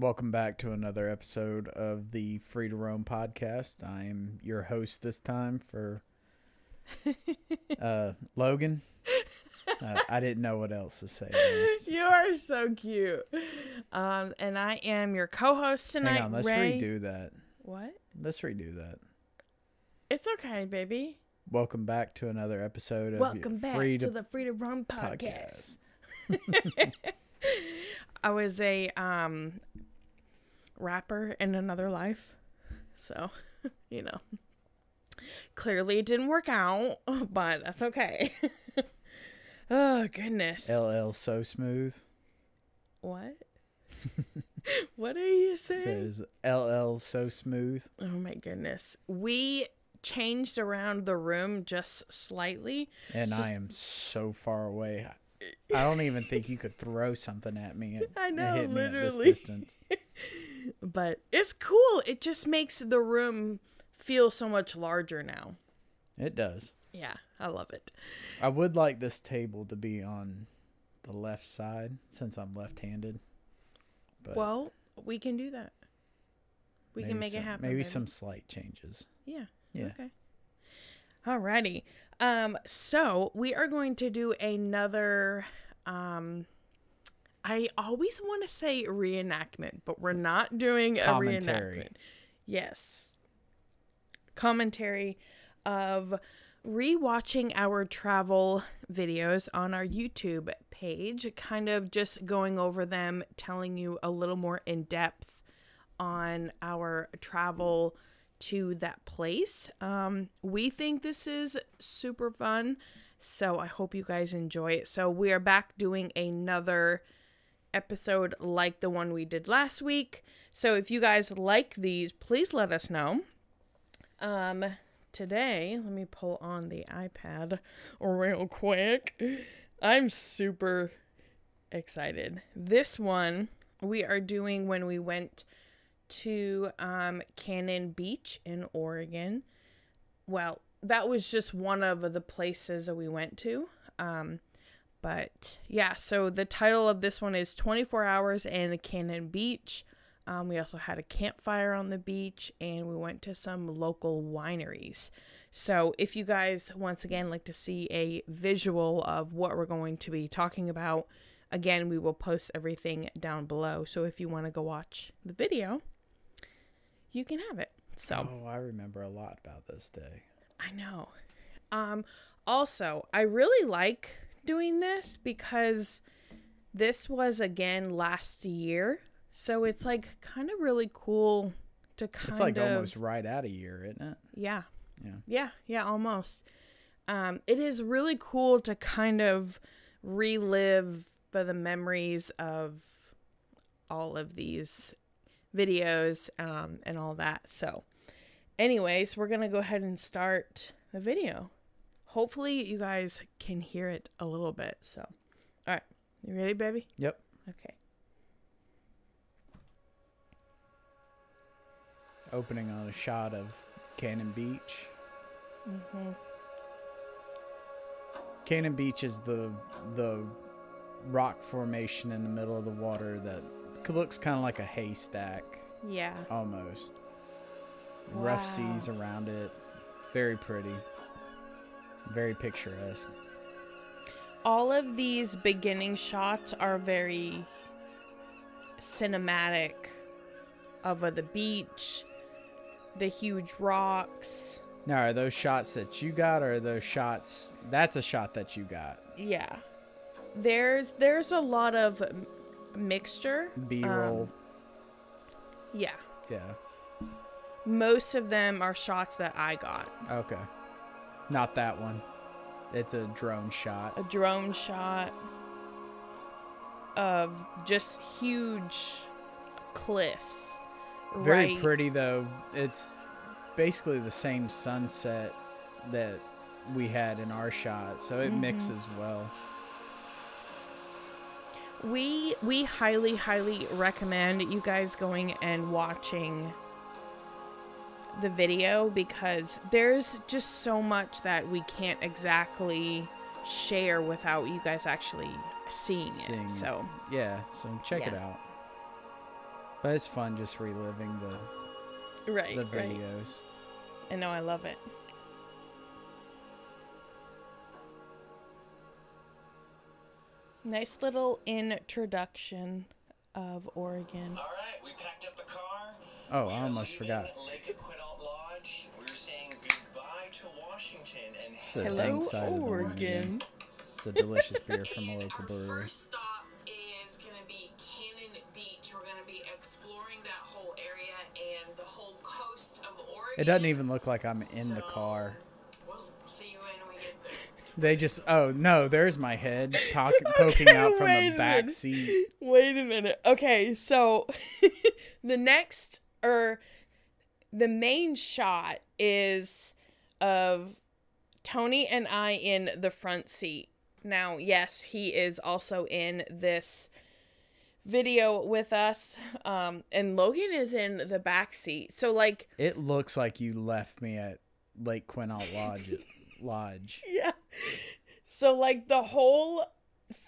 Welcome back to another episode of the Free to Roam podcast. I am your host this time for uh, Logan. Uh, I didn't know what else to say. You are so cute. Um, and I am your co-host tonight, Hang on, let's Ray. redo that. What? Let's redo that. It's okay, baby. Welcome back to another episode of Welcome back Free to, to the Free to Roam podcast. podcast. I was a um rapper in another life. So, you know. Clearly it didn't work out, but that's okay. oh, goodness. LL so smooth what? what are you saying? says LL so smooth. Oh my goodness. We changed around the room just slightly. And I am so far away. I don't even think you could throw something at me. and- I know, hit me at this literally. But it's cool. It just makes the room feel so much larger now. It does. Yeah, I love it. I would like this table to be on the left side since I'm left-handed. But well, we can do that. We can make some- it happen. Maybe baby. some slight changes. Yeah. Yeah. Okay. Alrighty. Um, so we are going to do another um I always want to say reenactment, but we're not doing a Commentary. reenactment. Yes. Commentary of rewatching our travel videos on our YouTube page, kind of just going over them, telling you a little more in depth on our travel to that place. Um, we think this is super fun, so I hope you guys enjoy it. So, we are back doing another episode like the one we did last week. So, if you guys like these, please let us know. Um, today, let me pull on the iPad real quick. I'm super excited. This one we are doing when we went to um, Cannon Beach in Oregon. Well, that was just one of the places that we went to. Um, but yeah, so the title of this one is 24 Hours in Cannon Beach. Um, we also had a campfire on the beach and we went to some local wineries. So, if you guys, once again, like to see a visual of what we're going to be talking about, again, we will post everything down below. So, if you want to go watch the video, you can have it. So, Oh, I remember a lot about this day. I know. Um, also, I really like doing this because this was again last year. So it's like kind of really cool to kind It's like of almost right out of year, isn't it? yeah. Yeah. Yeah, yeah, almost. Um, it is really cool to kind of relive for the memories of all of these videos um, and all that. So, anyways, we're going to go ahead and start the video. Hopefully, you guys can hear it a little bit. So, all right, you ready, baby? Yep. Okay. Opening on a shot of Cannon Beach. Mm-hmm. Cannon Beach is the the rock formation in the middle of the water that looks kind of like a haystack Yeah. almost. Rough seas around it. Very pretty. Very picturesque. all of these beginning shots are very cinematic of uh, the beach, the huge rocks. Now, are those shots that you got, or are those shots? That's a shot that you got. Yeah. There's there's a lot of mixture. B roll. Um, Yeah. yeah. Most of them are shots that I got. Okay. Not that one. It's a drone shot. A drone shot of just huge cliffs. Very right pretty though. It's basically the same sunset that we had in our shot, so it Mhm. mixes well. We we highly highly recommend you guys going and watching the video because there's just so much that we can't exactly share without you guys actually seeing, Seeing it. it. So, Yeah, so check it out. But it's fun just reliving the Right. the right. videos. I know. I love it. Nice little introduction of Oregon. All right, we packed up the car. Oh, We I almost leaving forgot. Lake Quinault Lodge. We're saying goodbye to Washington and It's a Hello, dank side of the wine Oregon. It's a delicious beer from a And local our brewery. first stop is gonna be Cannon Beach. We're gonna be exploring that whole area and the whole coast of Oregon. It doesn't even look like I'm in the car. We'll see you when we get there. They just oh no, there's my head pock, poking out from the back minute. seat. Wait a minute. Okay, so the next or the main shot is of Tony and I in the front seat. Now, yes, he is also in this video with us. Um and Logan is in the back seat. So like It looks like you left me at Lake Quinault Lodge. Lodge. yeah. So like the whole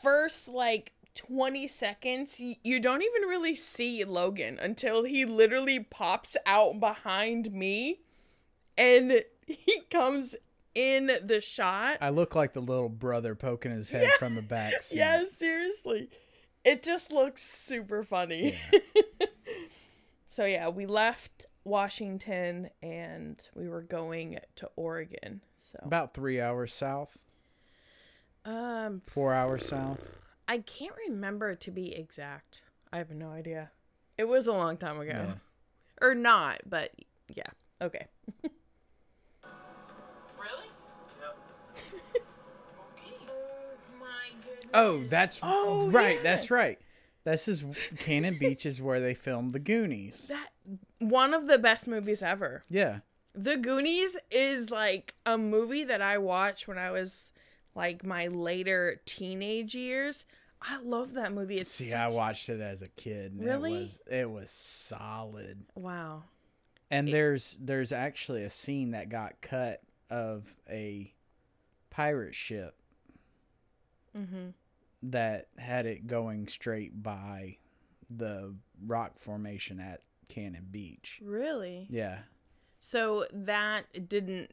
first like 20 seconds you don't even really see Logan until he literally pops out behind me and he comes in the shot. I look like the little brother poking his head from the back seat. Yeah, seriously. It just looks super funny. so yeah, we left Washington and we were going to Oregon. So About three hours south, um four hours south. I can't remember to be exact. I have no idea. It was a long time ago. Yeah. Or not, but yeah. Okay. Really? Yep. Oh my goodness. Oh, that's Oh, right. yeah. That's right. This is Cannon Beach is where they filmed the Goonies. That one of the best movies ever. Yeah. The Goonies is like a movie that I watched when I was like my later teenage years. I love that movie. It's See, such- I watched it as a kid. Really? It was it was solid. wow. And there's there's actually a scene that got cut of a pirate ship Mm-hmm. that had it going straight by the rock formation at Cannon Beach. Really? Yeah. So that didn't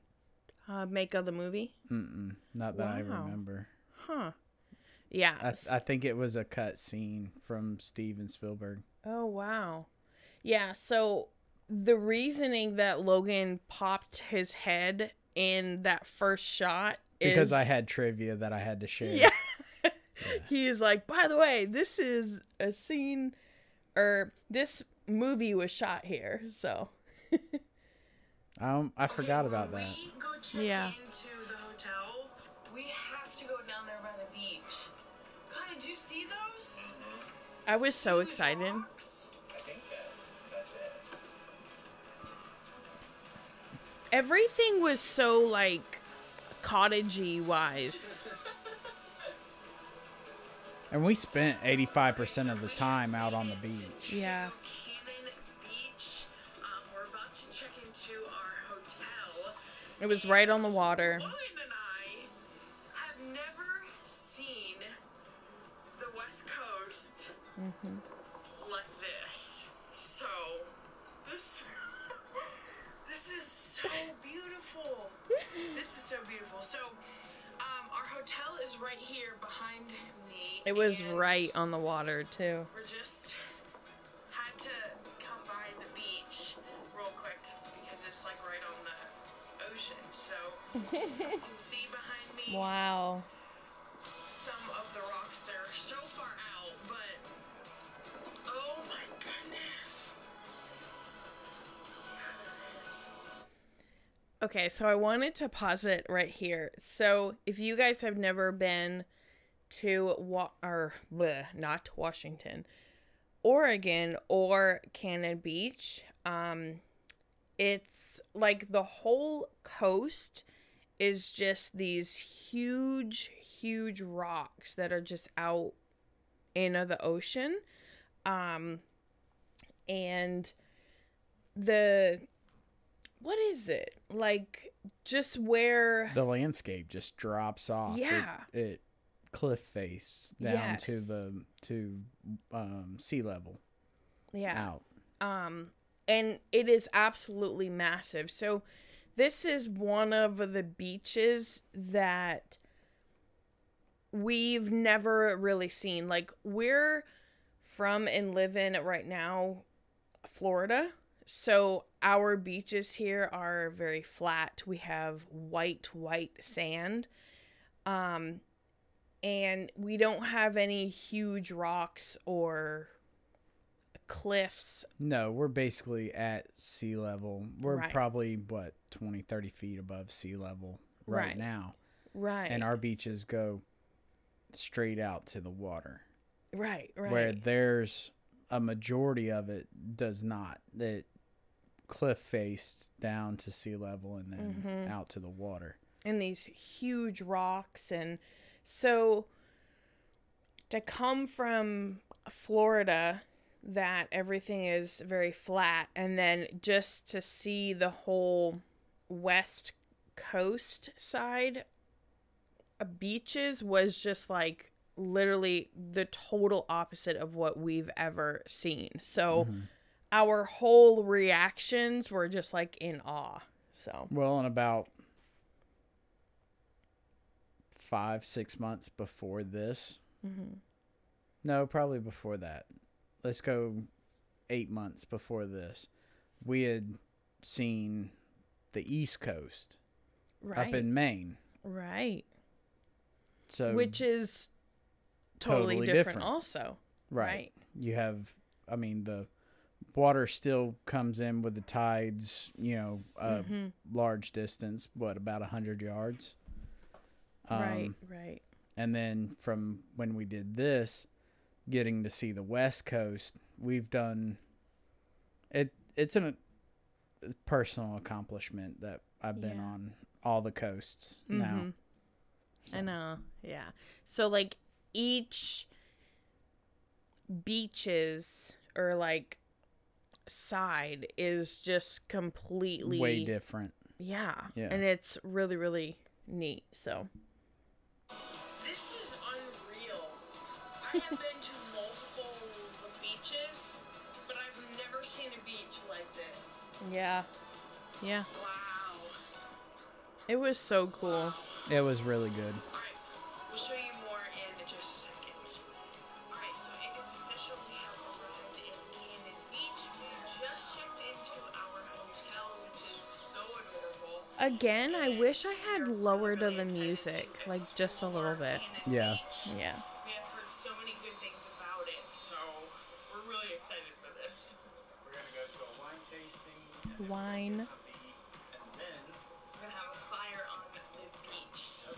uh, make of the movie, Mm-mm. Not that I Wow. remember. huh? Yeah. I, th- I think it was a cut scene from Steven Spielberg. Oh wow. Yeah, so the reasoning that Logan popped his head in that first shot is... Because I had trivia that I had to share. Yeah. he is like, by the way, this is a scene or this movie was shot here. So Um, I forgot Okay, about that. We go check Yeah. into the hotel. We have to go down there by the beach. God, did you see those? I was so Huge excited. rocks. I think that that's it. Everything was so like cottagey wise. And we spent 85% of the time out on the beach. Yeah. It was right on the water. Logan and I have never seen the West Coast like this. So this this is so beautiful. This is so beautiful. So um, our hotel is right here behind me. It was right on the water too. We're just had to come by the beach real quick because it's like right on the ocean. So you can see behind me Wow. some of the rocks. They're so far out, but oh my goodness. Yeah, there it is. Okay, so I wanted to pause it right here. So, if you guys have never been to wa- or bleh, not Washington, Oregon or Cannon Beach, um it's like the whole coast is just these huge huge rocks that are just out in the ocean. Um and the what is it like just where The landscape just drops off. Yeah. It, cliff face down to the to um, sea level yeah out. Um, and it is absolutely massive. So, this is one of the beaches that we've never really seen. Like, we're from and live in right now, Florida. So, our beaches here are very flat. We have white, white sand. Um, and we don't have any huge rocks or cliffs. No, we're basically at sea level. We're Right. probably what 20, 30 feet above sea level right, Right. now, Right. and our beaches go straight out to the water. right, right. Where there's a majority of it does not. That cliff faced down to sea level and then Mm-hmm. out to the water. and these huge rocks and so to come from Florida that everything is very flat and then just to see the whole west coast side beaches was just like literally the total opposite of what we've ever seen. So mm-hmm. our whole reactions were just like in awe. So Well, in about five, six months before this. Mm-hmm. No, probably before that. Let's go eight months before this. We had seen the East Coast right. up in Maine. right. So which is totally, totally different, different. also right, right. you have. I mean, the water still comes in with the tides. You know, a Mm-hmm. large distance. What about a hundred yards? right Um, right and then from when we did this getting to see the west coast we've done it it's an, a personal accomplishment that i've been Yeah. on all the coasts now mm-hmm. i know yeah so like each beaches or like side is just completely way different yeah Yeah. and it's really really neat so This is unreal. I have been to multiple beaches, but I've never seen a beach like this. yeah yeah Wow. it was so cool it was really good Alright, we'll show you more in just a second. Alright, so it is official. Arrived in Cannon Beach. We just checked into our hotel, which is so adorable. again i wish i had lowered the music like just a little bit yeah yeah We have heard so many good things about it, so we're really excited for this. We're gonna go to a wine tasting. and then Wine. get some to eat, and then We're gonna have a fire on the beach, so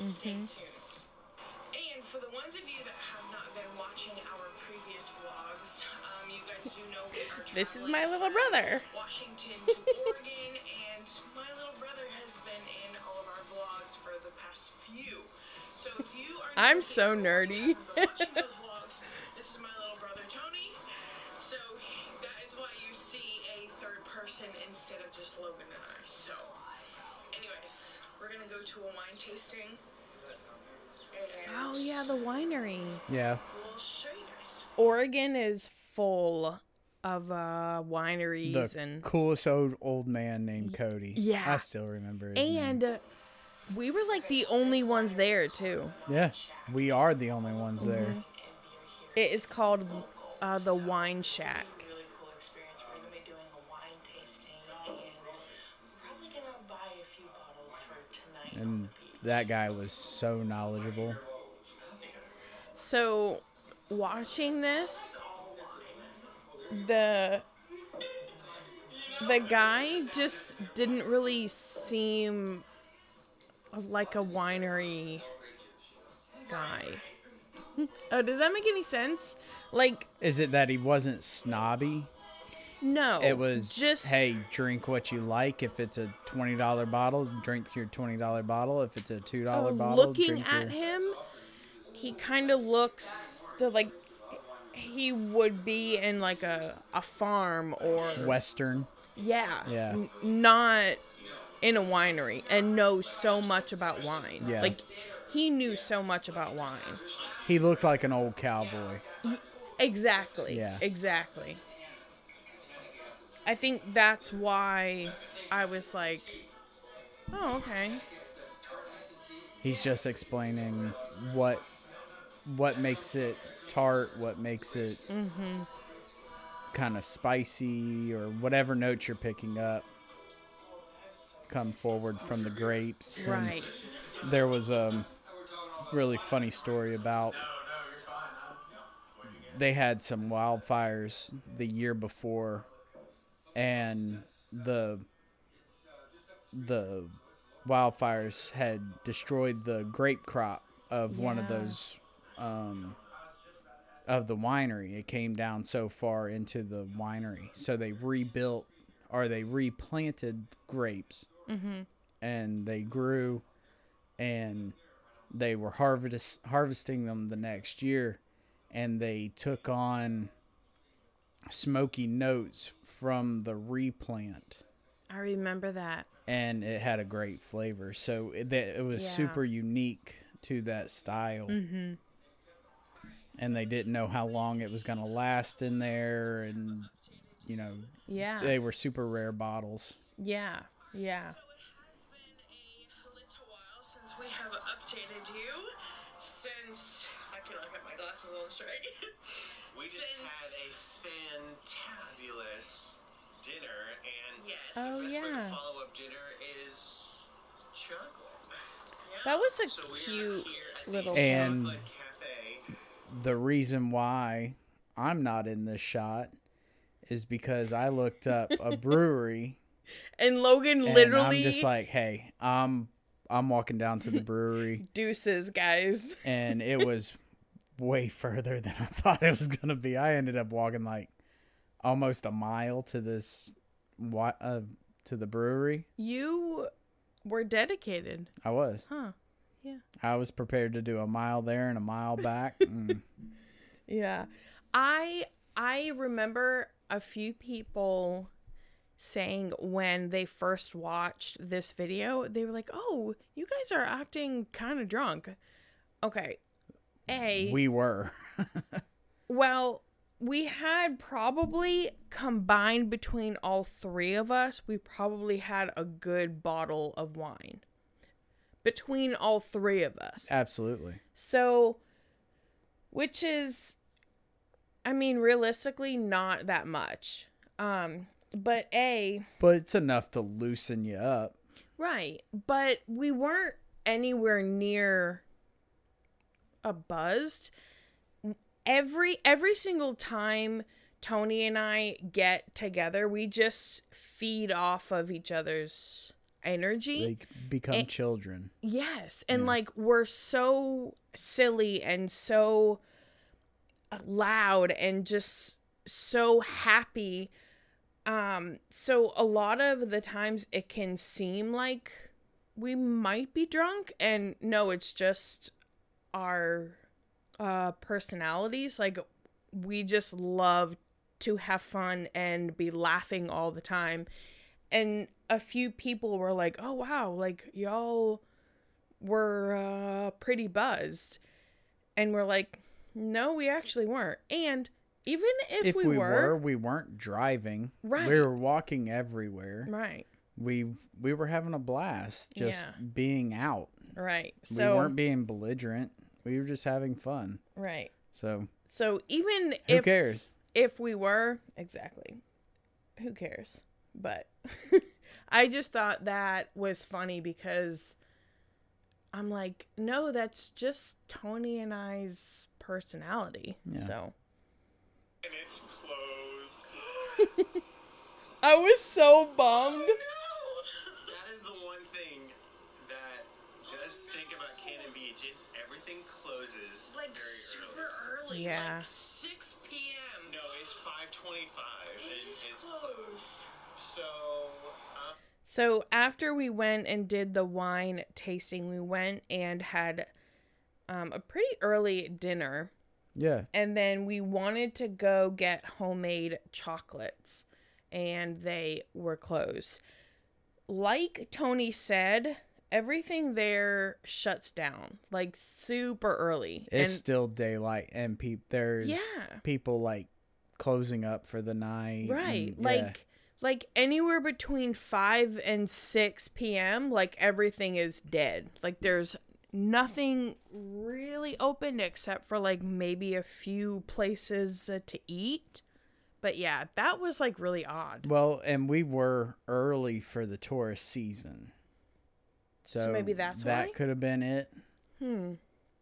stay tuned. And for the ones of you that have not been watching our previous vlogs, um, you guys do know we are This is my little brother. Washington to Oregon, and my little brother has been in all of our vlogs for the past few. So if you are I'm so nerdy. go to a wine tasting. And oh yeah the winery yeah we'll show you guys. Oregon is full of uh wineries the and coolest old old man named cody yeah. i still remember his name. and uh, we were like the only ones there too. yeah we are the only ones there Mm-hmm. It is called uh, the Wine Shack. And that guy was so knowledgeable So, watching this, the the guy just didn't really seem like a winery guy. oh, does that make any sense? Like, is it that he wasn't snobby no. It was just hey, drink what you like. If it's a twenty dollar bottle, drink your twenty dollar bottle. If it's a two oh, dollar Oh, bottle, looking drink at your... him, he kind of looks to like he would be in like a a farm or Western. yeah, Yeah. n- not in a winery and know so much about wine. Yeah. Like he knew so much about wine. He looked like an old cowboy. Exactly. Yeah. Exactly. I think that's why I was like, oh, okay. He's just explaining what what makes it tart, what makes it mm-hmm. kind of spicy, or whatever notes you're picking up come forward from the grapes. And Right. there was a really funny story about they had some wildfires the year before and the the wildfires had destroyed the grape crop of one of those um of the winery. It came down so far into the winery. So they rebuilt or they replanted grapes. And they grew and they were harvest harvesting them the next year. And they took on smoky notes from the replant I remember that. and it had a great flavor so it, that- it was Yeah. super unique to that style mm-hmm. and they didn't know how long it was going to last in there and you know Yeah. they were super rare bottles yeah. Yeah. has been a little while since we have updated you. Since I cannot get my glasses on straight. We just Since- had a fantabulous dinner, and Yes. Oh, the best way oh, yeah. to follow up dinner is chocolate. That was a So cute here at the little And- Cafe. the reason why I'm not in this shot is because I looked up a brewery And Logan and literally I'm just like, hey, I'm I'm walking down to the brewery deuces, guys. and it was way further than I thought it was gonna be. I ended up walking like almost a mile to this uh, to the brewery. You were dedicated. I was. Huh. Yeah. I was prepared to do a mile there and a mile back. Mm. Yeah. I I remember a few people saying when they first watched this video, they were like, "Oh, you guys are acting kind of drunk." Okay. A we were. well, we had probably combined between all three of us, we probably had a good bottle of wine. Between all three of us. Absolutely. So, which is, I mean, realistically, not that much. Um, but A, But it's enough to loosen you up. right. But we weren't anywhere near a buzzed. Every every single time Tony and I get together, we just feed off of each other's energy. C- become And- children. Yes, and like we're so silly and so loud and just so happy. Um so a lot of the times it can seem like we might be drunk and no it's just our uh personalities. Like we just love to have fun and be laughing all the time. And a few people were like oh wow like y'all were uh pretty buzzed. And we're like no we actually weren't. And even if, If we, we, were, were, we weren't driving. Right. We were walking everywhere. right We we were having a blast just Yeah. being out. right we weren't being belligerent. We were just having fun. right So so even who if cares? if we were exactly who cares but i just thought that was funny because i'm like no that's just tony and i's personality Yeah. so And it's closed. i was so bummed no That is the one thing that does stink about Cannon Beach is everything closes Like very super early. early. Yeah. Like 6 p.m. No, it's 5:25 It and is it's closed. So, um, So after we went and did the wine tasting, we went and had um, a pretty early dinner, Yeah. and then we wanted to go get homemade chocolates, and they were closed. Like Tony said, everything there shuts down like super early. It's and still daylight and peop there's yeah, people like closing up for the night. right. and- yeah. Like like anywhere between 5 and 6 p.m., like everything is dead. Like there's nothing really opened except for like maybe a few places uh, to eat. But yeah, that was like really odd. Well, and we were early for the tourist season. So, maybe that's that why? could have been it. Hmm.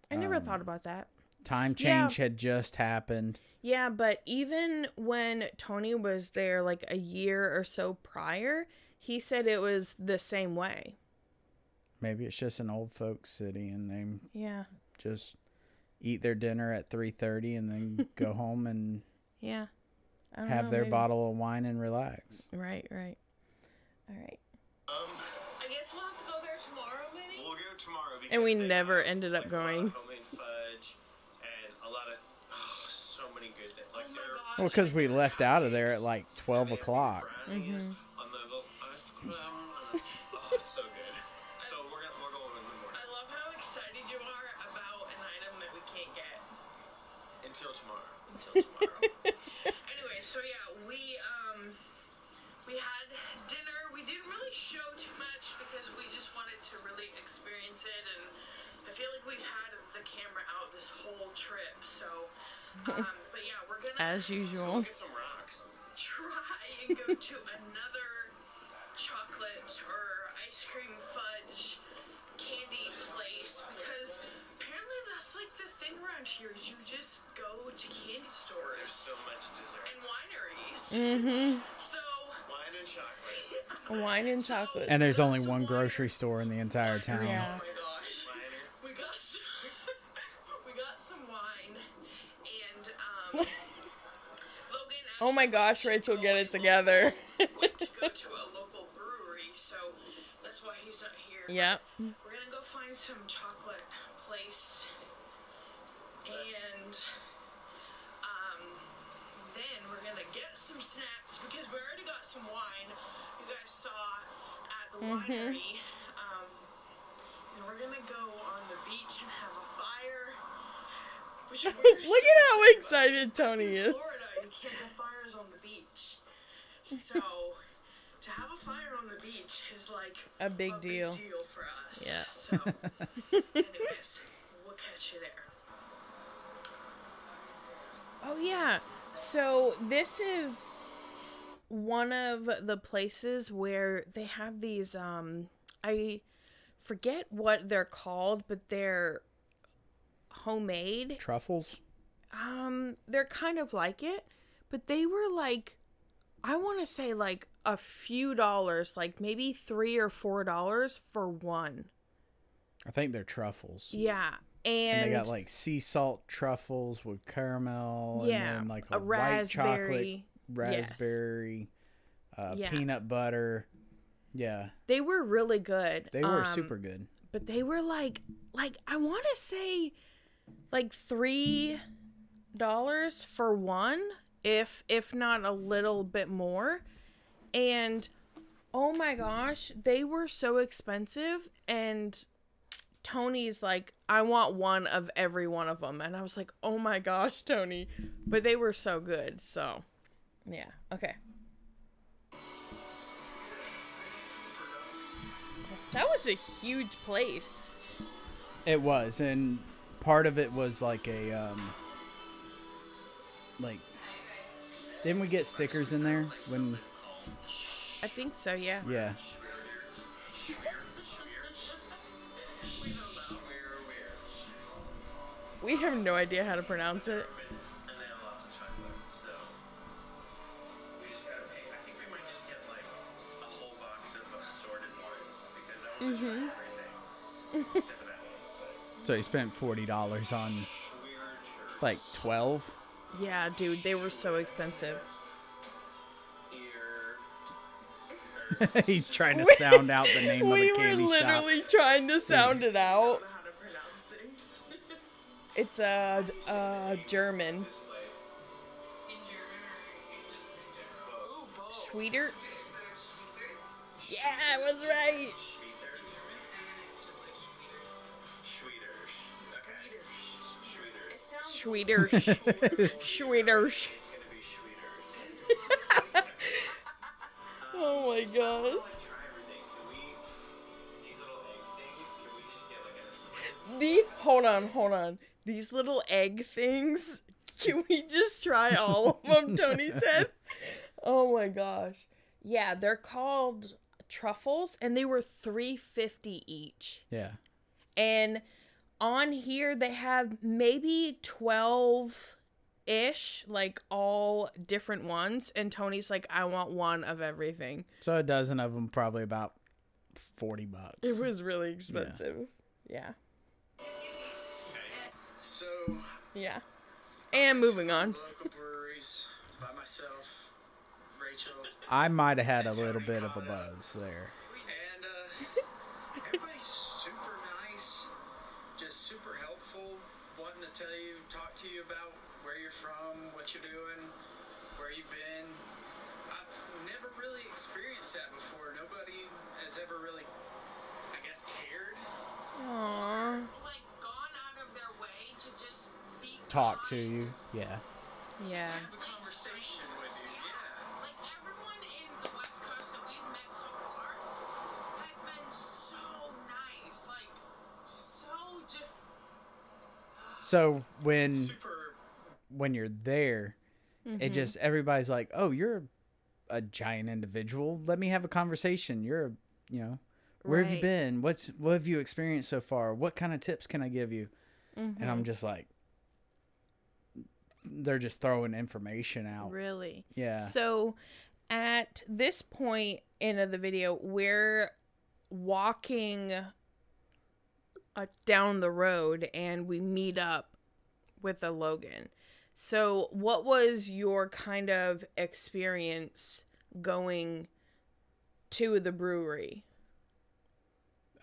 I never Um, thought about that. Time Yeah. change had just happened. Yeah, but even when Tony was there like a year or so prior, he said it was the same way. Maybe it's just an old folks city and they Yeah. just eat their dinner at 3:30 and then go home and Yeah. Have know, their maybe. bottle of wine and relax. Right, right. All right. Um, I guess we'll have to go there tomorrow, maybe? we'll go tomorrow. Because And we never have, ended up like, a lot going. Fudge and a lot of so many good things. Like my they're gosh. Well, because we left out of there at like 12 They have these o'clock. Mm-hmm. Anyway, so yeah, we um we had dinner. We didn't really show too much because we just wanted to really experience it and I feel like we've had the camera out this whole trip, so um but yeah, we're gonna As usual. get some rocks. try and go to another chocolate or ice cream fudge candy place because that's like the thing around here is you just go to candy There's stores so much dessert. and wineries. Mm-hmm. So Wine and chocolate. Wine and chocolate. And there's only one grocery store in the entire town. Yeah. Oh my gosh. We got some, we got some wine and um Logan Oh my gosh, Rachel, get it together. went to go to a local brewery, so that's why he's not here. Yep. We're gonna go find some chocolate place, and um, then we're gonna get some snacks because we already got some wine. You guys saw at the winery. Um, and we're gonna go on the beach and have a fire. Look at how excited Tony in is. Florida, you can't have fires on the beach. So to have a fire on the beach is like A big deal. Big deal for us. Yeah. So, anyways, we'll catch you there. Oh yeah. So this is one of the places where they have these um I forget what they're called, but they're homemade. Truffles? Um they're kind of like it, but they were like I want to say like a few dollars, like maybe 3 or 4 dollars for one. I think they're truffles. Yeah. And And, they got like sea salt truffles with caramel Yeah, and then like a a, white chocolate raspberry. Yes. uh, Yeah. peanut butter. Yeah, they were really good. they were Um, super good. but they were like like I want to say like three dollars for one, if if not a little bit more, and oh my gosh, they were so expensive and. Tony's like, I want one of every one of them. And I was like, oh my gosh, Tony. But they were so good. So, yeah. Okay. That was a huge place. It was, and part of it was like a um, like. Didn't we get stickers in there when? I think so, yeah. Yeah, We have no idea how to pronounce it. And they have lots of chocolate, so we just gotta pay. I think we might just get like a whole box of assorted ones because I want to try everything except for that one. so you spent forty dollars on like twelve. Yeah, dude, they were so expensive. He's trying to sound out the name of we the were candy shop. We were literally trying to sound it out. It's a uh, uh, German. Sweeterts. Yeah, I was right. Gonna be Schweeters. my gosh. The hold on, hold on. These little egg things. Can we just try all of them? Tony said. Oh my gosh. Yeah, they're called truffles, and they were three fifty each. Yeah. And on here they have maybe twelve ish, like all different ones. And Tony's like, I want one of everything. So a dozen of them, probably about forty bucks. It was really expensive. Yeah. So, Yeah. And moving on. by myself, Rachel, I might have had a little bit of a buzz there. and uh, everybody's super nice, just super helpful, wanting to tell you, talk to you about where you're from, what you're doing, where you've been. I've never really experienced that before. Nobody has ever really, I guess, cared. Aww. Like gone out of their way to just be Talk to you. Yeah. Yeah. Have a conversation with you, yeah. Like everyone in the West Coast that we've met so far has been so nice. Like so just So when Super when you're there, it mm-hmm. just everybody's like, "Oh, you're a giant individual. Let me have a conversation. You're, a, you know, where have you been? What's what have you experienced so far? What kind of tips can I give you?" And I'm mm-hmm. just like, they're just throwing information out. Really? Yeah. So at this point in the video, we're walking uh, down the road and we meet up with a Logan. So, what was your kind of experience going to the brewery?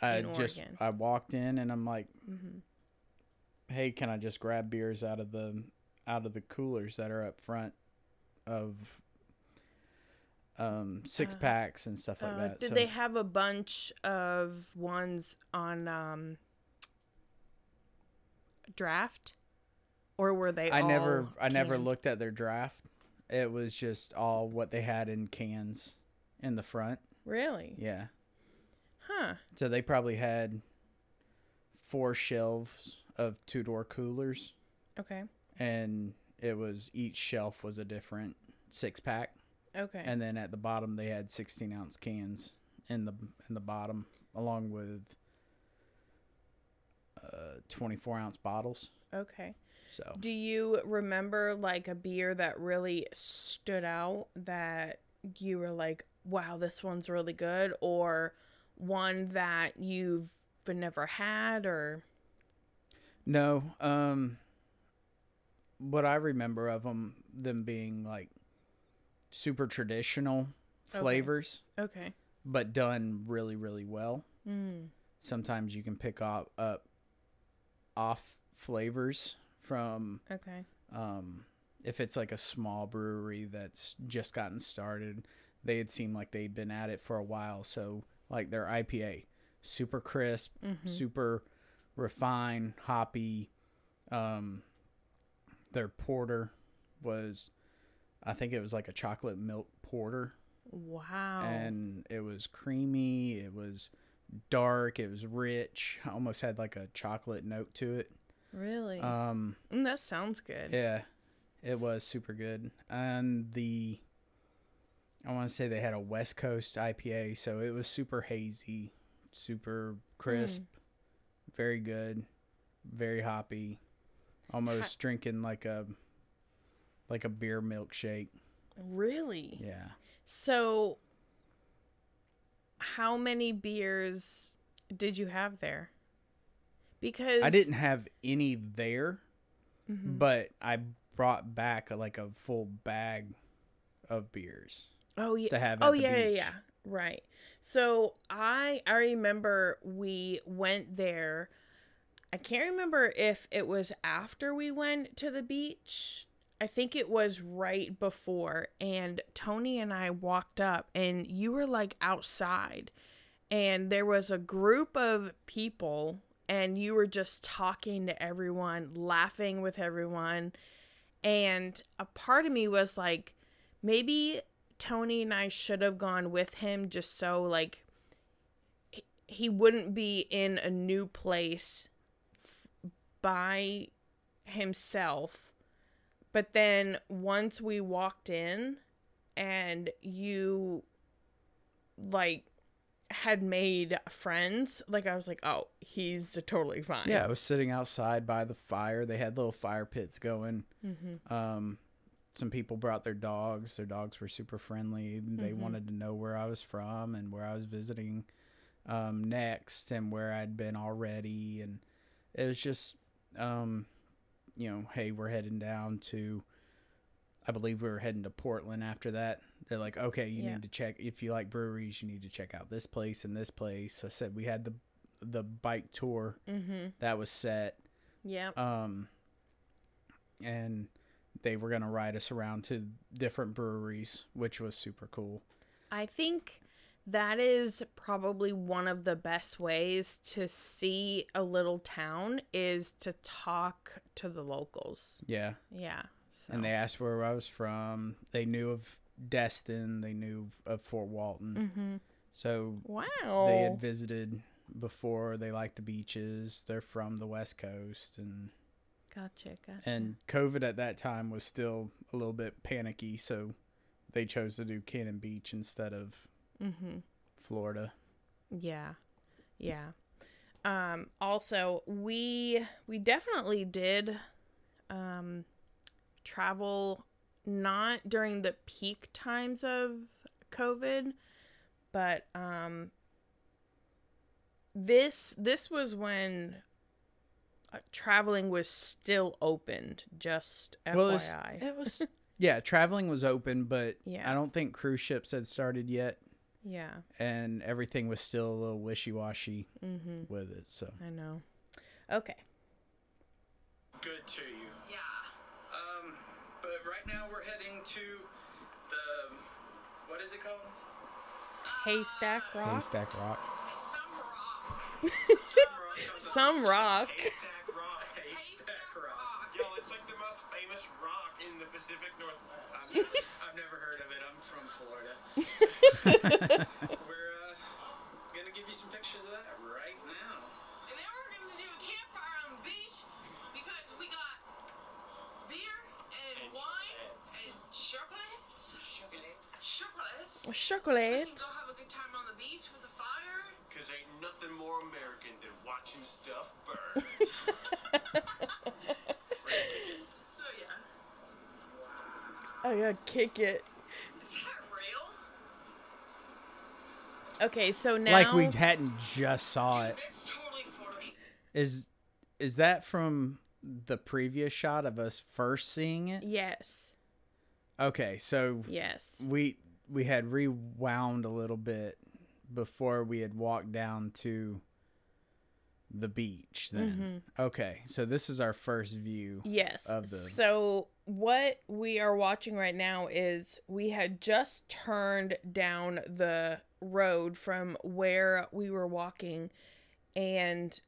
I just. I walked in and I'm like, "Hey, can I just grab beers out of the out of the coolers that are up front of um six packs and stuff like Uh, that?" did So- they have a bunch of ones on um, draft, or were they? I never I never looked at their draft. It was just all what they had in cans in the front. Really? Yeah. Huh. So they probably had four shelves of two door coolers Okay. And it was each shelf was a different six pack. Okay. And then at the bottom they had sixteen ounce cans in the in the bottom along with uh twenty four ounce bottles. okay. So Do you remember like a beer that really stood out that you were like, "Wow, this one's really good," or one that you've never had, or No, um what I remember of them them being like super traditional Okay. flavors okay. but done really really well. Mm. Sometimes you can pick up up off flavors from Okay. um if it's like a small brewery that's just gotten started, they had seemed like they'd been at it for a while. So like their IPA, super crisp, super refined, hoppy. Um, their porter was, I think it was like a chocolate milk porter, Wow. and it was creamy. It was dark. It was rich. Almost had like a chocolate note to it. really? Um, Mm, that sounds good. yeah, it was super good. And the I want to say they had a West Coast IPA, so it was super hazy, super crisp, very good, very hoppy. Almost drinking like a like a beer milkshake. Really? Yeah. So, how many beers did you have there? Because I didn't have any there, mm-hmm. but I brought back a, like a full bag of beers. Oh yeah. to have oh yeah, yeah, yeah. Right. So I I remember we went there. I can't remember if it was after we went to the beach. I think it was right before and Tony and I walked up and you were like outside and there was a group of people and you were just talking to everyone, laughing with everyone. And a part of me was like, maybe Tony and I should have gone with him just so like he- wouldn't be in a new place by himself. But then once we walked in and you like had made friends, like I was like, "Oh, he's totally fine." Yeah, I was sitting outside by the fire. They had little fire pits going. Mm-hmm. Um, some people brought their dogs. Their dogs were super friendly. They Mm-hmm. wanted to know where I was from and where I was visiting um, next and where I'd been already. And it was just, um, you know, hey, we're heading down to. I believe we were heading to Portland after that. They're like, okay, you Yeah. need to check if you like breweries, you need to check out this place and this place. I said we had the the bike tour Mm-hmm. that was set Yeah. um and they were going to ride us around to different breweries which was super cool I think that is probably one of the best ways to see a little town is to talk to the locals. yeah Yeah. So. and they asked where i was from they knew of destin they knew of fort walton Mhm. so Wow. they had visited before they liked the beaches they're from the west coast and Gotcha. Gotcha. and covid at that time was still a little bit panicky so they chose to do cannon beach instead of mm-hmm. florida Yeah. Yeah. Um also we we definitely did um travel not during the peak times of COVID, but um this this was when uh, traveling was still opened just FYI. Well, it was yeah, traveling was open, but Yeah. I don't think cruise ships had started yet, yeah. and everything was still a little wishy washy Mhm. with it. So I know. Okay. Good to you. Yeah. Um, but right now we're heading to the what is it called? Haystack Rock. Haystack Rock. Some rock. Some rock. Haystack Rock. Haystack Haystack Rock. Rock. Yo, it's like the most famous rock in the Pacific Northwest. I've never, I've never heard of it. I'm from Florida. we're uh, gonna give you some pictures of that right now. And then we're gonna do a campfire on the beach because we got beer and, And wine chocolates. and chocolates. Chocolate. Chocolates. We can Chocolate. go have a good time on the beach with a fire. Cause ain't nothing more American than watching stuff burn. So yeah. Oh, I gotta kick it. Is that real? Okay, so now Like we hadn't just saw Dude, it. totally Is is that from the previous shot of us first seeing it? yes, Okay, so yes, we we had rewound a little bit before we had walked down to the beach then. Mm-hmm. Okay, so this is our first view. yes. of the- So what we are watching right now is we had just turned down the road from where we were walking, and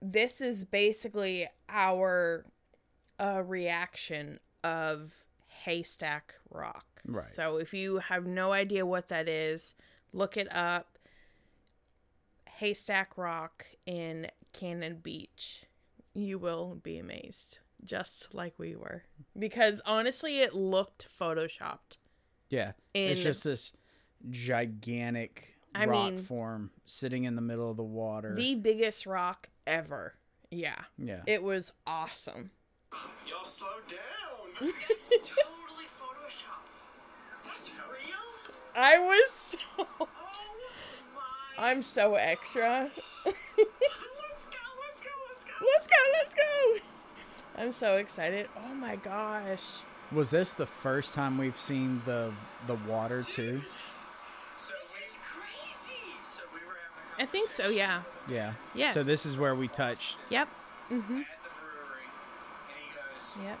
this is basically our uh, reaction of Haystack Rock. Right. So if you have no idea what that is, look it up. Haystack Rock in Cannon Beach. You will be amazed, just like we were. Because honestly, it looked photoshopped. Yeah. it's just this gigantic I rock mean- form sitting in the middle of the water. The biggest rock ever. Yeah. yeah. It was awesome. Y'all slow down. That's totally Photoshop. That's real? I was so. Oh my. I'm so extra. Let's go, let's go, let's go. Let's go, let's go. I'm so excited. Oh my gosh. Was this the first time we've seen the the water too? So This we, is crazy. so we were having a I think so, yeah. Yeah. Yes. So this is where we touched. Yep. conversation at the brewery, and he goes, Yep.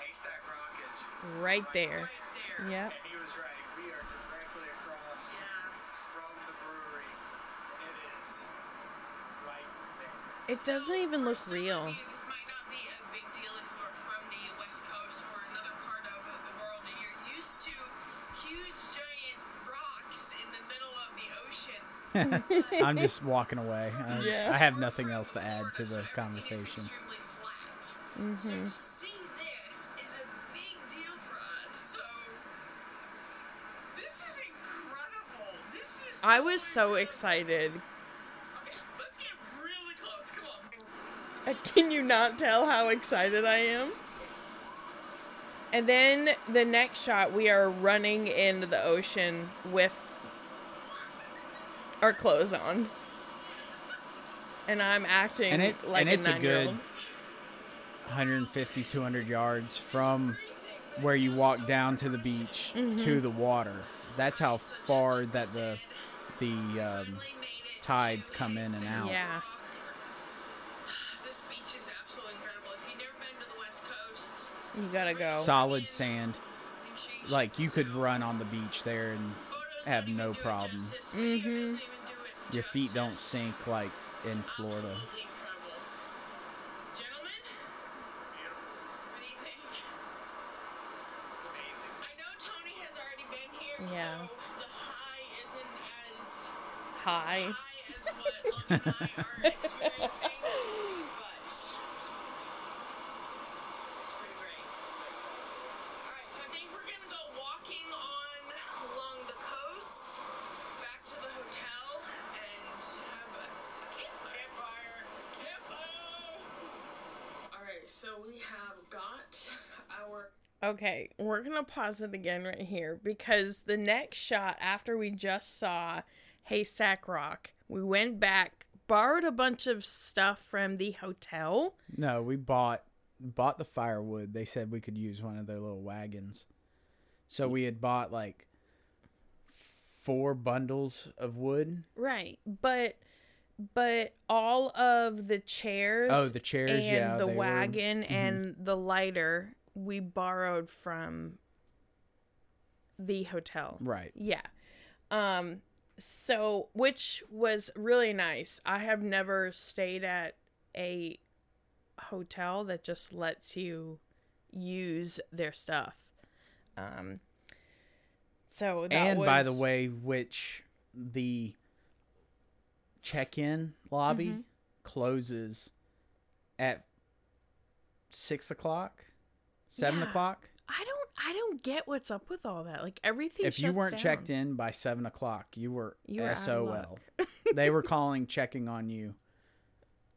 Haystack Rock Right there. Yep. And he was right. We are directly across from the brewery. It is right there. It doesn't even look For some of real. I'm just walking away. I, Yeah. I have nothing else to add to the conversation. extremely flat. So to see this is a big deal for us. So this is incredible. This is. I was so excited. Okay, let's get really close. Come on. Can you not tell how excited I am? And then the next shot, we are running into the ocean with our clothes on. And I'm acting And it like and it's a a nine year good old. 150 200 yards from where you walk down to the beach Mm-hmm. to the water. That's how far that the the um, tides come in and out. Yeah. This beach is absolutely incredible. If you've never been to the West Coast, You gotta go. Solid sand. make sure you Like you could run on the beach there and Photos have no problem. justice. Video doesn't even do it Your feet don't sink like in Florida. Absolutely incredible. Gentlemen, so we have got our Okay, we're gonna pause it again right here because the next shot after we just saw hey, Haystack Rock, we went back, borrowed a bunch of stuff from the hotel. No, we bought bought the firewood. They said we could use one of their little wagons. So we had bought like four bundles of wood. Right, but but all of the chairs Oh, the chairs, and yeah, the they were- wagon mhm. and the lighter we borrowed from the hotel. Right. Yeah. Um so which was really nice. I have never stayed at a hotel that just lets you use their stuff. Um so that and by the way, which the check-in lobby Mm-hmm. closes at six o'clock, seven Yeah. o'clock. I don't I don't get what's up with all that. Like everything If you weren't down. checked in by seven o'clock, you were You were SOL. they were calling checking on you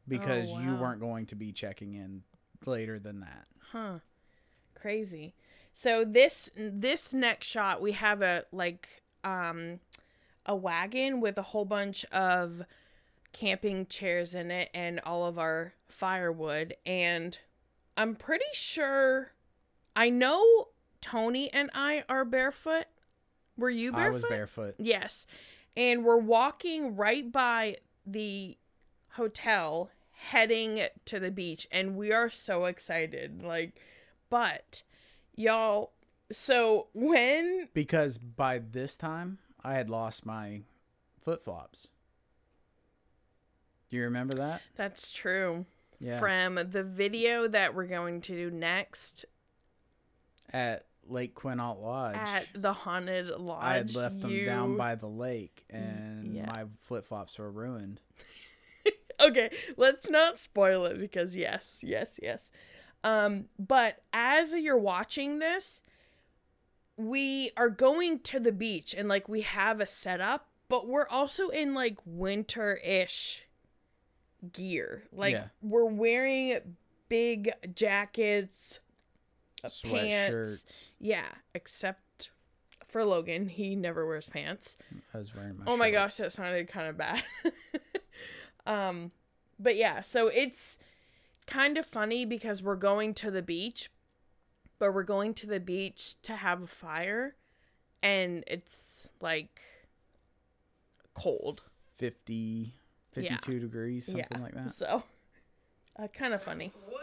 because you Oh, wow. weren't going to be checking in later than that. Huh. Crazy. So this this next shot we have a like um a wagon with a whole bunch of camping chairs in it and all of our firewood and I'm pretty sure I know Tony and I are barefoot. Were you barefoot? I was barefoot. Yes. And we're walking right by the hotel heading to the beach and we are so excited like but y'all so when Because by this time, I had lost my flip flops. Do you remember that? that's true Yeah. from the video that we're going to do next At Lake Quinault Lodge. at the haunted lodge I had left them down by the lake and yeah. my flip flops were ruined. okay, let's not spoil it because yes, yes, yes. Um, but as you're watching this, we are going to the beach and like we have a setup, but we're also in like winter-ish gear. Like Yeah. we're wearing big jackets, uh, pants. Yeah, except for Logan, he never wears pants. I was wearing my Oh my gosh, that sounded kind of bad. um, but yeah, so it's kind of funny because we're going to the beach, but we're going to the beach to have a fire, and it's like cold. 50, 52 degrees, something like that. So, uh, kind of funny. wood.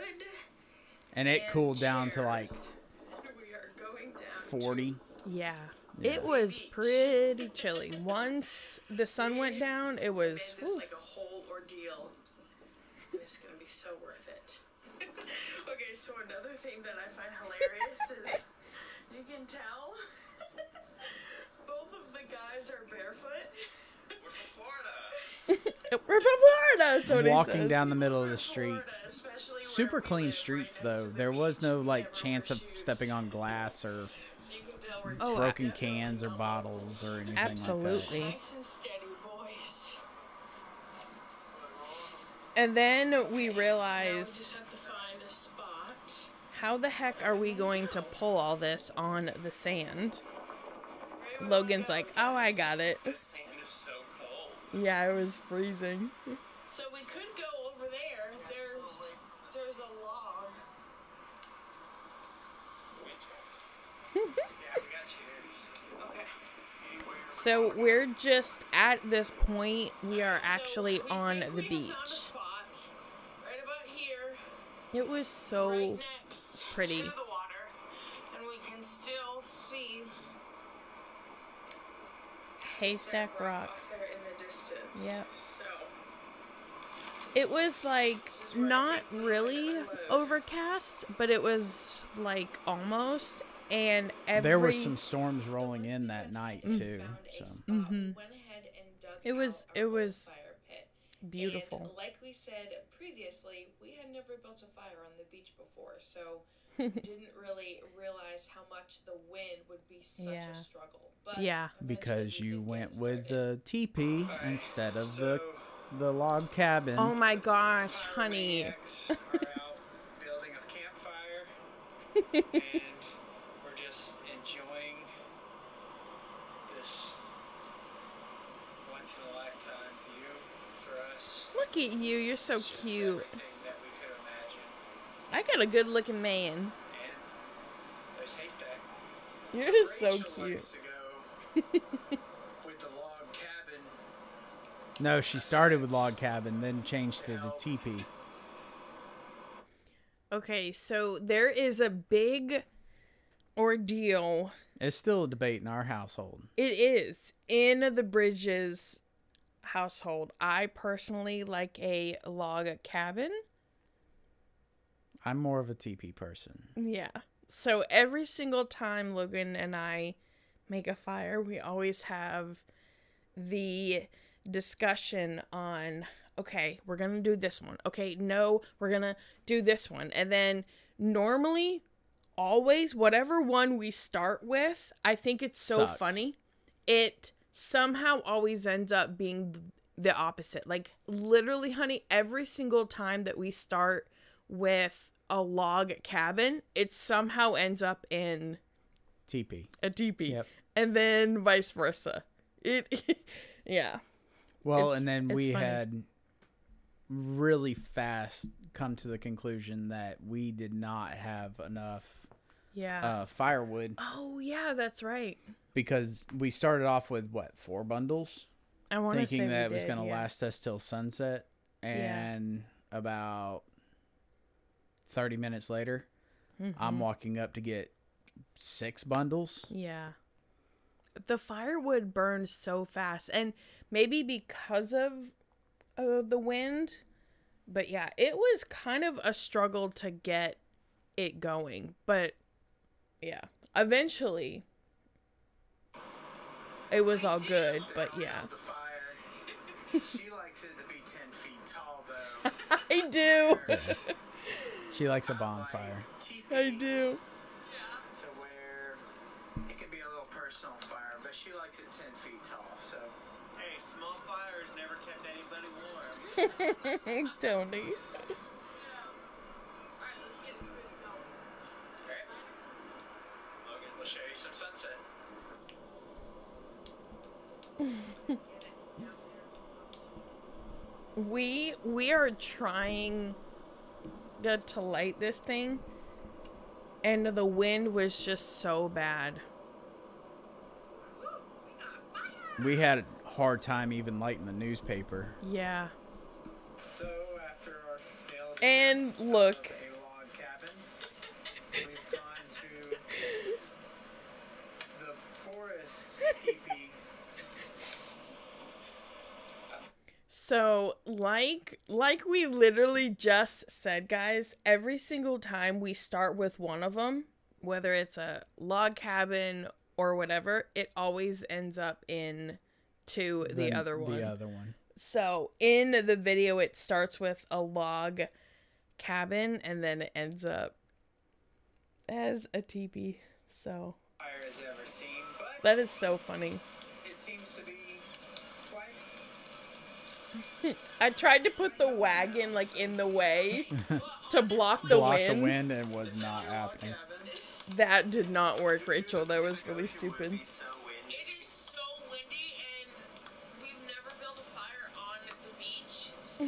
And it and cooled down to like. We are going down 40. Yeah. It was pretty chilly. Once the sun went down, it was. this like a whole ordeal. And it's gonna be so worth it. okay, so another thing that I find hilarious is you can tell both of the guys are barefoot. We're from Florida. Tony Walking says. down the middle of the street. Super clean streets though. There was no like chance of stepping on glass or So you can tell we're Oh, broken cans or bottles or anything like that. Absolutely. And steady, boys. And then we realized just have to find a spot. how the heck are we going to pull all this on the sand? Logan's like, oh, I got it. The sand is so cold. Yeah, it was freezing. So we could go over there. There's there's a log. yeah, we got you. Okay. So we're just at this point, we are So actually we on the we have found beach. spot right about here, It was so right next pretty. to the water, and we can still see haystack rock. Off there in the distance. Yep. So It was like not really overcast, but it was like almost. And every There were some storms rolling in that night too. So spot. We went ahead and dug Mm-hmm. It was- it was fire pit. beautiful. And like we said previously, we had never built a fire on the beach before, so didn't really realize how much the wind would be such Yeah. a struggle. But Yeah. because you went with the teepee instead of the So, the log cabin. Oh my gosh, honey. maniacs are out building a campfire, and we're just enjoying this once in a lifetime view for us. Look at you, you're so Shows cute. Everything that we could imagine. I got a good looking man. And there's Haystack. You're just so cute. likes to go with the log cabin. No, she started with log cabin, then changed to the teepee. Okay, so there is a big ordeal. It's still a debate in our household. It is in the Bridges household. I personally like a log cabin. I'm more of a teepee person. Yeah. So every single time Logan and I make a fire, we always have the discussion on okay, we're going to do this one. Okay, no, we're going to do this one. And then normally always whatever one we start with, I think it's so Sucks. funny. It somehow always ends up being the opposite. Like literally, honey, every single time that we start with a log cabin, it somehow ends up in Teepee. a teepee. Yep. And then vice versa. It yeah. Well, It's- and then we funny. had really fast come to the conclusion that we did not have enough Yeah. uh, firewood oh yeah, that's right. because we started off with what four bundles, I want to say thinking that it was going to yeah. last us till sunset, and about thirty minutes later, Mm-hmm. I'm walking up to get six bundles. Yeah. The firewood burns so fast and maybe because of uh, the wind, but yeah, it was kind of a struggle to get it going, but yeah, eventually it was all good, but yeah. She likes it to be 10 feet tall, though. I do. She likes a bonfire. I do. To where it can be a little personal fire, but she likes it 10 feet tall, so. Hey, small fires never kept anybody warm. Tony. Alright. Logan, we'll show you some sunset. We we are trying to, to light this thing and the wind was just so bad. We had a hard time even lighting the newspaper. Yeah. So, after our And attempt look. of a log cabin, we've gone to the poorest teepee. So, like like we literally just said, guys, every single time we start with one of them, whether it's a log cabin or whatever, it always ends up in to the, other one. The other one. So in the video, it starts with a log cabin and then it ends up as a teepee. So fire has ever seen, but that is so funny. it seems to be quite I tried to put the wagon like in the way to block the Block wind. the wind and was not happening. That did not work, Rachel. That was really stupid. so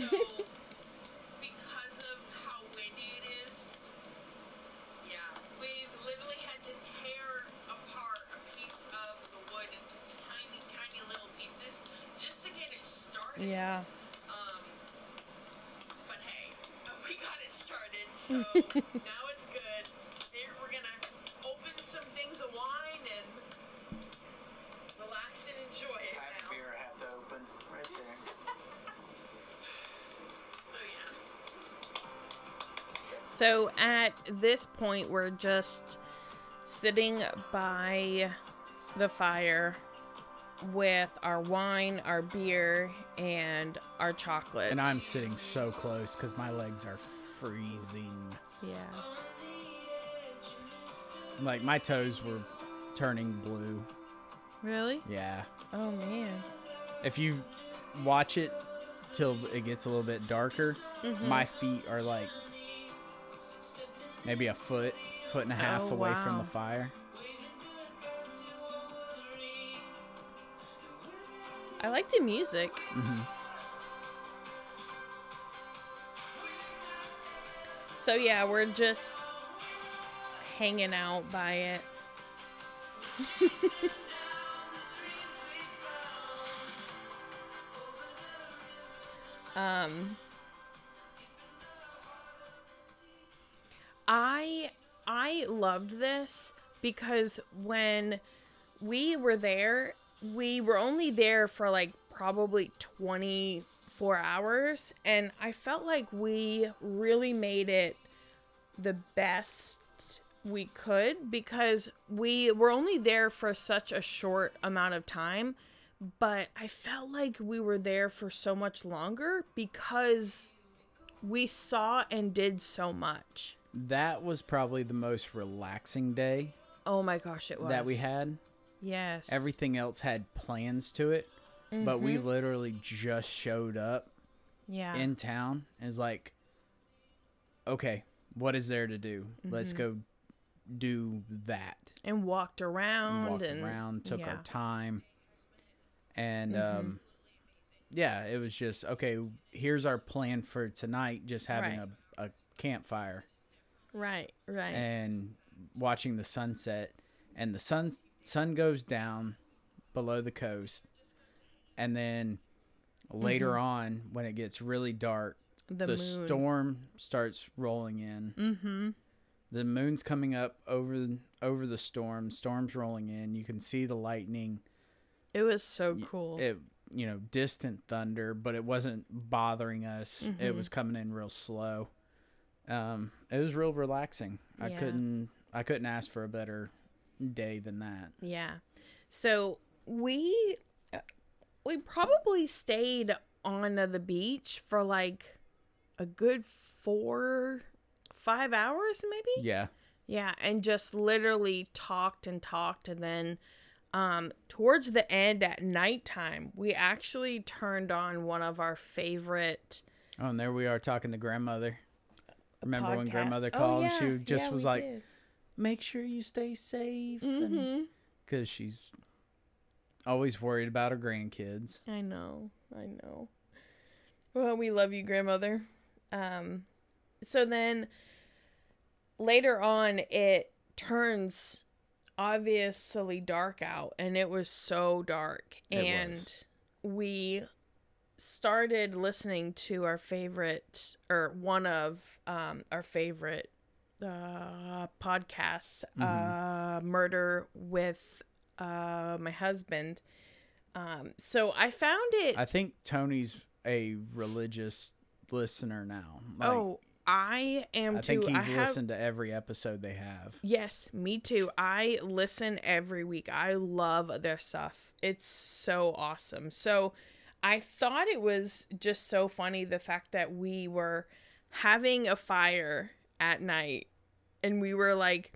Yeah. Um, but hey, we got it started, so now it's good. Here we're gonna open some things of wine and relax and enjoy it Half now. beer I have to open right there. So yeah. So at this point, we're just sitting by the fire with our wine, our beer, and our chocolate. And I'm sitting so close because my legs are freezing. yeah. Like my toes were turning blue. Really? Yeah. Oh man. If you watch it till it gets a little bit darker, Mm-hmm. my feet are like maybe a foot, foot and a half Oh, away from the fire. I like the music. So yeah, we're just hanging out by it. um I I loved this because when we were there, we were only there for like probably 24 hours and I felt like we really made it the best we could because we were only there for such a short amount of time but I felt like we were there for so much longer because we saw and did so much. That was probably the most relaxing day Oh my gosh, it was. that we had. Yes. Everything else had plans to it, but we mm-hmm. literally just showed up Yeah. in town and was like, okay, what is there to do? Let's mm-hmm. go do that. and walked around And walked and around, took yeah. our time. And mm-hmm. um, yeah, it was just, okay, here's our plan for tonight just having Right. a, a campfire Right, right. and watching the sunset. And the sun sun goes down below the coast. And then later on, when it gets really dark, the, the, storm starts rolling in. Mm-hmm. The moon's coming up over over the storm. Storm's rolling in. You can see the lightning. It was so cool. It you know distant thunder, but it wasn't bothering us. It Mm-hmm. was coming in real slow. Um, it was real relaxing. I couldn't I couldn't ask for a better day than that. yeah. So we we probably stayed on the beach for like a good four, five hours, maybe. Yeah, Yeah, and just literally talked and talked and then um towards the end at nighttime, we actually turned on one of our favorite Oh, and there we are talking to grandmother. Remember when podcasts. grandmother Oh, called? yeah, She just yeah, was like, did. "Make sure you stay safe," because she's always worried about her grandkids. I know. I know. Well, we love you, grandmother. Um so then later on it turns obviously dark out and it was so dark It and was. we started listening to our favorite or one of um our favorite uh podcasts uh murder with uh my husband um so i found it I think Tony's a religious listener now. Like, oh I am I too. think he's I have, listened to every episode they have. Yes, me too. I listen every week. I love their stuff. It's so awesome. So I thought it was just so funny the fact that we were having a fire at night and we were like,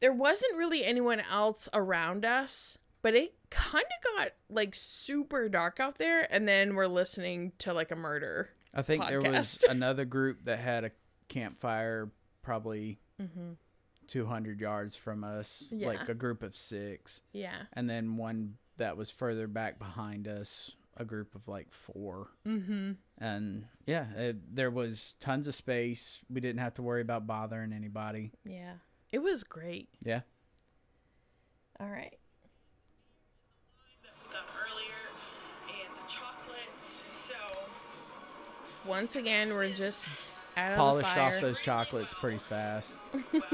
there wasn't really anyone else around us, but it kind of got like super dark out there. And then we're listening to like a murder. I think there was another group that had a campfire probably Mm-hmm. 200 yards from us, Yeah. like a group of six. Yeah. And then one that was further back behind us, a group of like 4 Mm-hmm. And yeah, it, there was tons of space. We didn't have to worry about bothering anybody. Yeah. It was great. Yeah. All right. that we got earlier and the chocolates. So Once again, we're just out of Polished the fire. off those chocolates pretty fast. well, extremely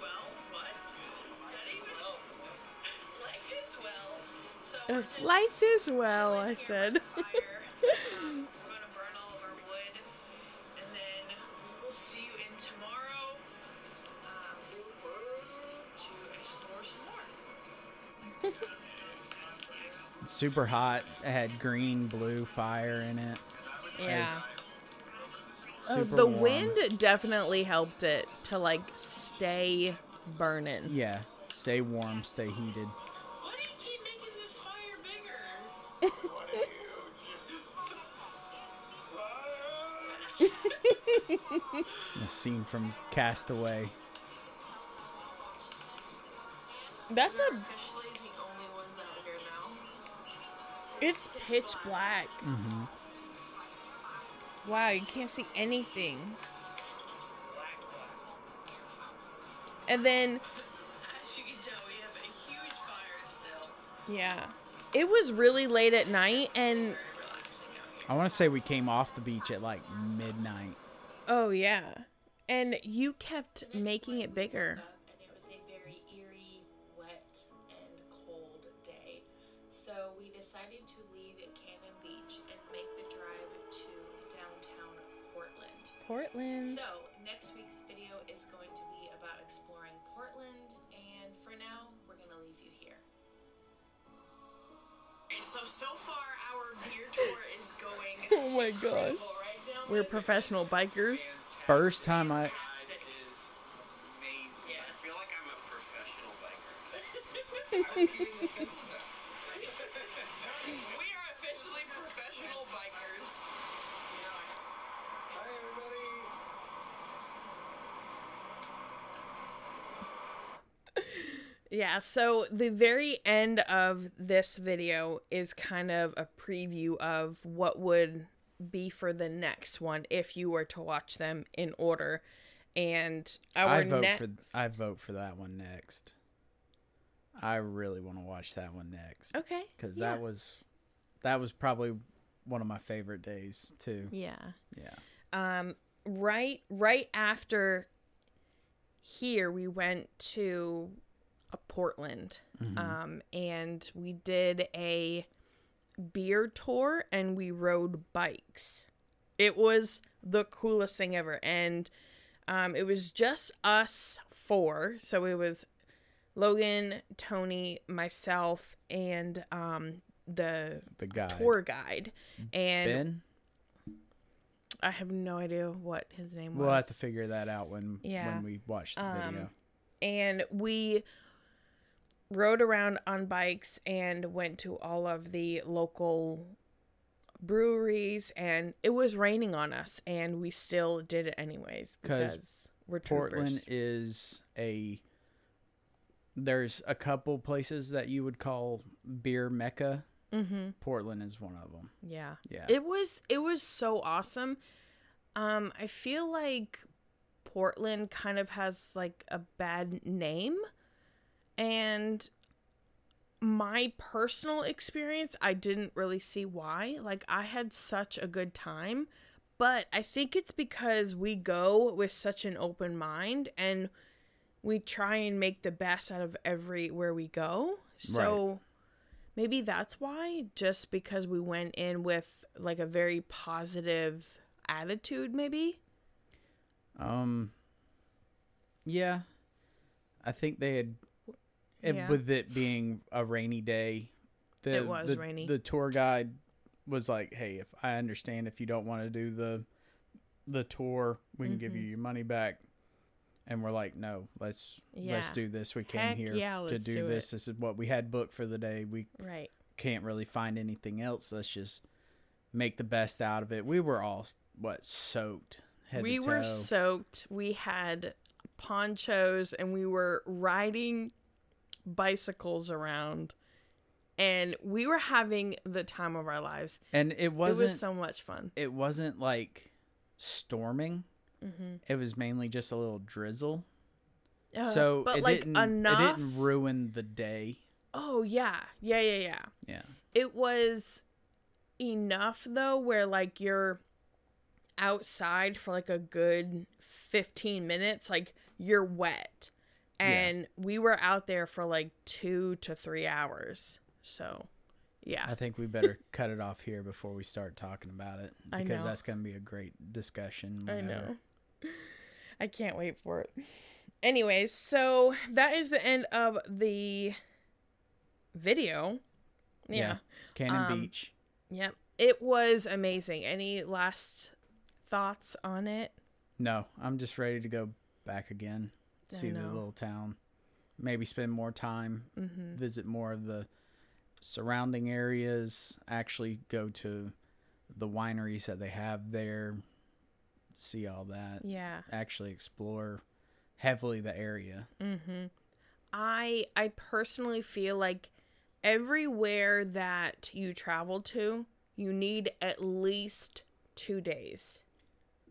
well, but that even life is well. So we're just Life is well, I said. Super hot. It had green, blue fire in it. yeah. It's Uh, the warm. wind definitely helped it to like stay burning. Yeah. Stay warm, stay heated. Why do you keep making this fire bigger? A scene from Castaway. That's a. It's pitch black. Mm-hmm. Wow, you can't see anything. And then, As you can tell, we have a huge fire still. yeah, it was really late at night, and Very relaxing out here. I want to say we came off the beach at like midnight. oh yeah, and you kept making it bigger. Portland. Portland. So next week's video is going to be about exploring Portland, and for now, we're gonna leave you here. Okay, so so far our beer tour is going. Oh my gosh. Right We're professional bikers. First time I Tide is. I feel like I'm a professional biker. I'm getting the sense of that. we are officially professional bikers. Hi, everybody. Yeah, so the very end of this video is kind of a preview of what would be for the next one if you were to watch them in order. And our I vote next for I vote for that one next. I really want to watch that one next Okay. because yeah. that was that was probably one of my favorite days too. Yeah. Yeah. Um right right after here we went to Portland. Um and we did a beer tour and we rode bikes. It was the coolest thing ever and um it was just us four. So it was Logan, Tony, myself and um the The guy tour guide and Ben. I have no idea what his name was. We'll have to figure that out when Yeah. when we watch the Um, video. and we rode around on bikes and went to all of the local breweries and it was raining on us and we still did it anyways because we're troopers. Portland is a there's a couple places that you would call beer mecca. mm-hmm. Portland is one of them. Yeah. Yeah. It was it was so awesome. Um I feel like Portland kind of has like a bad name and my personal experience, I didn't really see why. Like I had such a good time, but I think it's because we go with such an open mind and we try and make the best out of everywhere we go. So maybe that's why just because we went in with like a very positive attitude, maybe. Um. Yeah, I think they had, Yeah. with it being a rainy day. The, It was the- rainy. The tour guide was like, "Hey, if I understand if you don't want to do the, the tour, we can give you Mm-hmm. your money back." And we're like, "No, let's let's do this. We came Heck here yeah, to do, do this. it. This is what we had booked for the day. We Right. can't really find anything else. Let's just make the best out of it." We were all what soaked. We were soaked. We had ponchos and we were riding bicycles around. And we were having the time of our lives. and it it wasn't was so much fun. it wasn't like storming. Mm-hmm. It was mainly just a little drizzle. Uh, so but it like didn't enough. it didn't ruin the day. Oh yeah, yeah, yeah, yeah. Yeah. It was enough though, where like you're outside for like a good fifteen minutes, like you're wet, Yeah. and we were out there for like two to three hours. So, yeah, I think we better cut it off here before we start talking about it I because that's going to be a great discussion. I know. I can't wait for it. Anyways, so that is the end of the video. Yeah. Cannon Um, Beach. Yep. It was amazing. Any last thoughts on it? No, I'm just ready to go back again. See the little town. Maybe spend more time. Mm-hmm. Visit more of the surrounding areas. Actually go to the wineries that they have there. See all that. Yeah. actually explore heavily the area. Mm-hmm. I I personally feel like everywhere that you travel to, you need at least two days.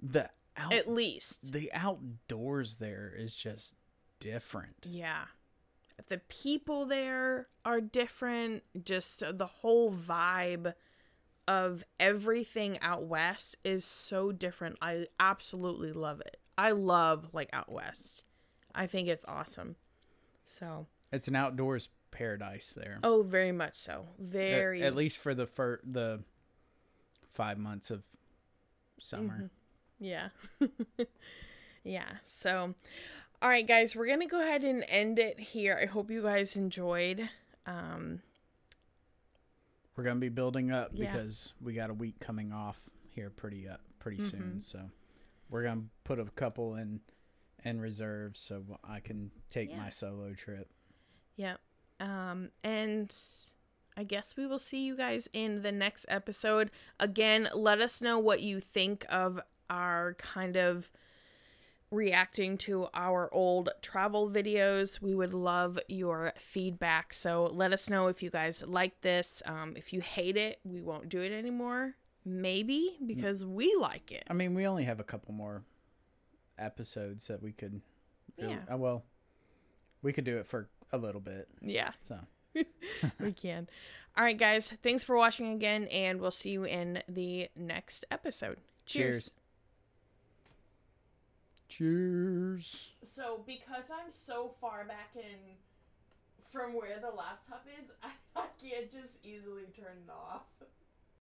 The out At least. the outdoors there is just different. Yeah. The people there are different. Just the whole vibe of everything out west is so different. I absolutely love it. I love like out west. I think it's awesome. So, It's an outdoors paradise there. oh, very much so. At- Very at, least for the fir- the 5 months of summer. Mm-hmm. Yeah. yeah. So, all right, guys, we're going to go ahead and end it here. I hope you guys enjoyed. Um, We're going to be building up Yeah. because we got a week coming off here pretty uh, pretty Mm-hmm. soon. So we're going to put a couple in in reserve so I can take Yeah. my solo trip. Yep. Um, and I guess we will see you guys in the next episode. Again, let us know what you think of our kind of reacting to our old travel videos. We would love your feedback. So let us know if you guys like this. Um, if you hate it, we won't do it anymore. Maybe because we like it. I mean, we only have a couple more episodes that we could. Yeah. uh, well, we could do it for a little bit. Yeah, So we can. All right, guys. Thanks for watching again, and we'll see you in the next episode. cheers. Cheers. So, because I'm so far back in from where the laptop is, I, can't just easily turn it off.